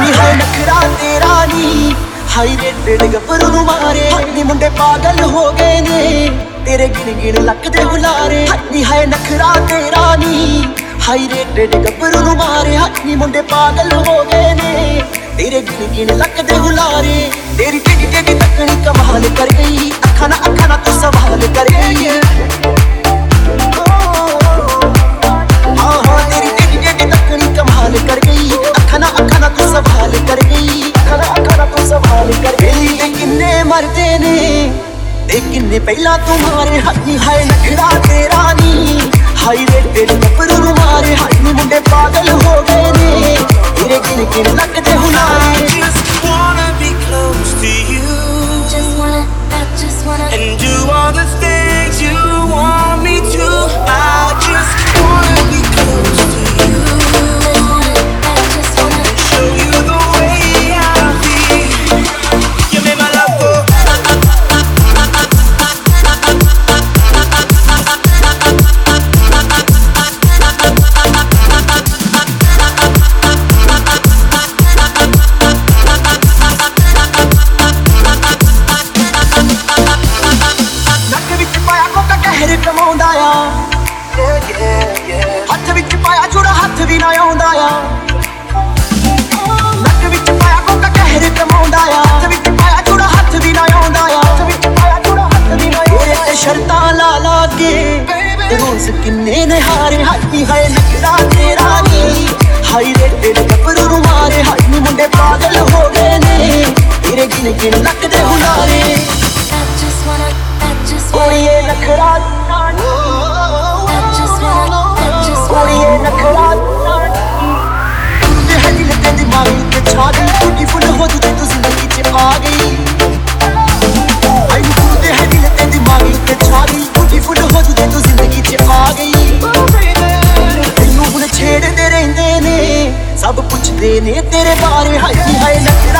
ਨੀ ਨਖਰਾ ਤੇਰਾ ਨੀ ਹਾਈ ਰੇਟਡ ਗੱਭਰੂ ਨੂੰ ਮਾਰੇ ਨੀ ਮੁੰਡੇ ਪਾਗਲ ਹੋ ਗਏ ਨੇ ਤੇਰੇ ਗਿਣ ਗਿਣ ਲੱਕ ਦੇ ਹੁਲਾਰੇ ਨੀ ਹੈ ਨਖਰਾ ਤੇਰਾ ਨੀ ਹਾਈ ਰੇਟਡ ਗੱਭਰੂ ਨੂੰ ਮਾਰੇ ਨੀ ਮੁੰਡੇ ਪਾਗਲ ਹੋ ਗਏ ਨੇ। ਤੇਰੇ ਗਿਣ ਗਿਣ ਲੱਕ ਹੁਲਾਰੇ, ਤੇਰੀ ਟਿੱਡੀ ਟਿੱਡੀ ਤੱਕਣੀ ਕਮਾਲ ਕਰ ਗਈ। ਅੱਖਾਂ ਨਾਲ ਅੱਖਾਂ ਨਾਲ ਤੂੰ ਸਵਾਲ ਕਰ ਗਈ। ਹਾਂ ਹਾਂ, ਤੇਰੀ ਕਰ ਗਈ। ਕਿੰਨੇ ਮਰਦੇ ਨੇ, ਤੇ ਕਿੰਨੇ ਪਹਿਲਾਂ ਤੂੰ ਮਾਰੇ। ਹੱਥੀ ਹਾਏ ਨਖਰਾ ਤੇਰਾ ਨੀ। ਹਾਈ ਰੇ ਤੇਰੇ ਨਪਰੂ ਨੂੰ ਮਾਰੇ। ਹਾਈ ਨੀ ਮੁੰਡੇ ਪਾਗਲ ਹੋ ਗਏ ਨੇ। ਤੇਰੇ ਗਿਣ ਗਿਣ ਲੱਕ ਦੇ ਰੋਜ਼ ਕਿੰਨੇ ਨੇ ਹਾਰੇ ਹਾਈ ਹਾਏ ਨਕਰਾ ਤੇਰਾ ਨੀ। ਹਾਈ ਰੇ ਤੇਰੇ ਗੱਭਰੂ ਨੂੰ ਮਾਰੇ ਹਾਈ ਨੀ ਮੁੰਡੇ ਪਾਗਲ ਹੋ ਗਏ ਨੇ। ਤੇਰੇ ਗਿਣ ਗਿਣ ਲੱਕ ਲੱਗਦੇ ਨੇ ਤੇਰੇ ਬਾਰੇ ਹਾਈ ਹਾਈ ਲੱਗਦੇ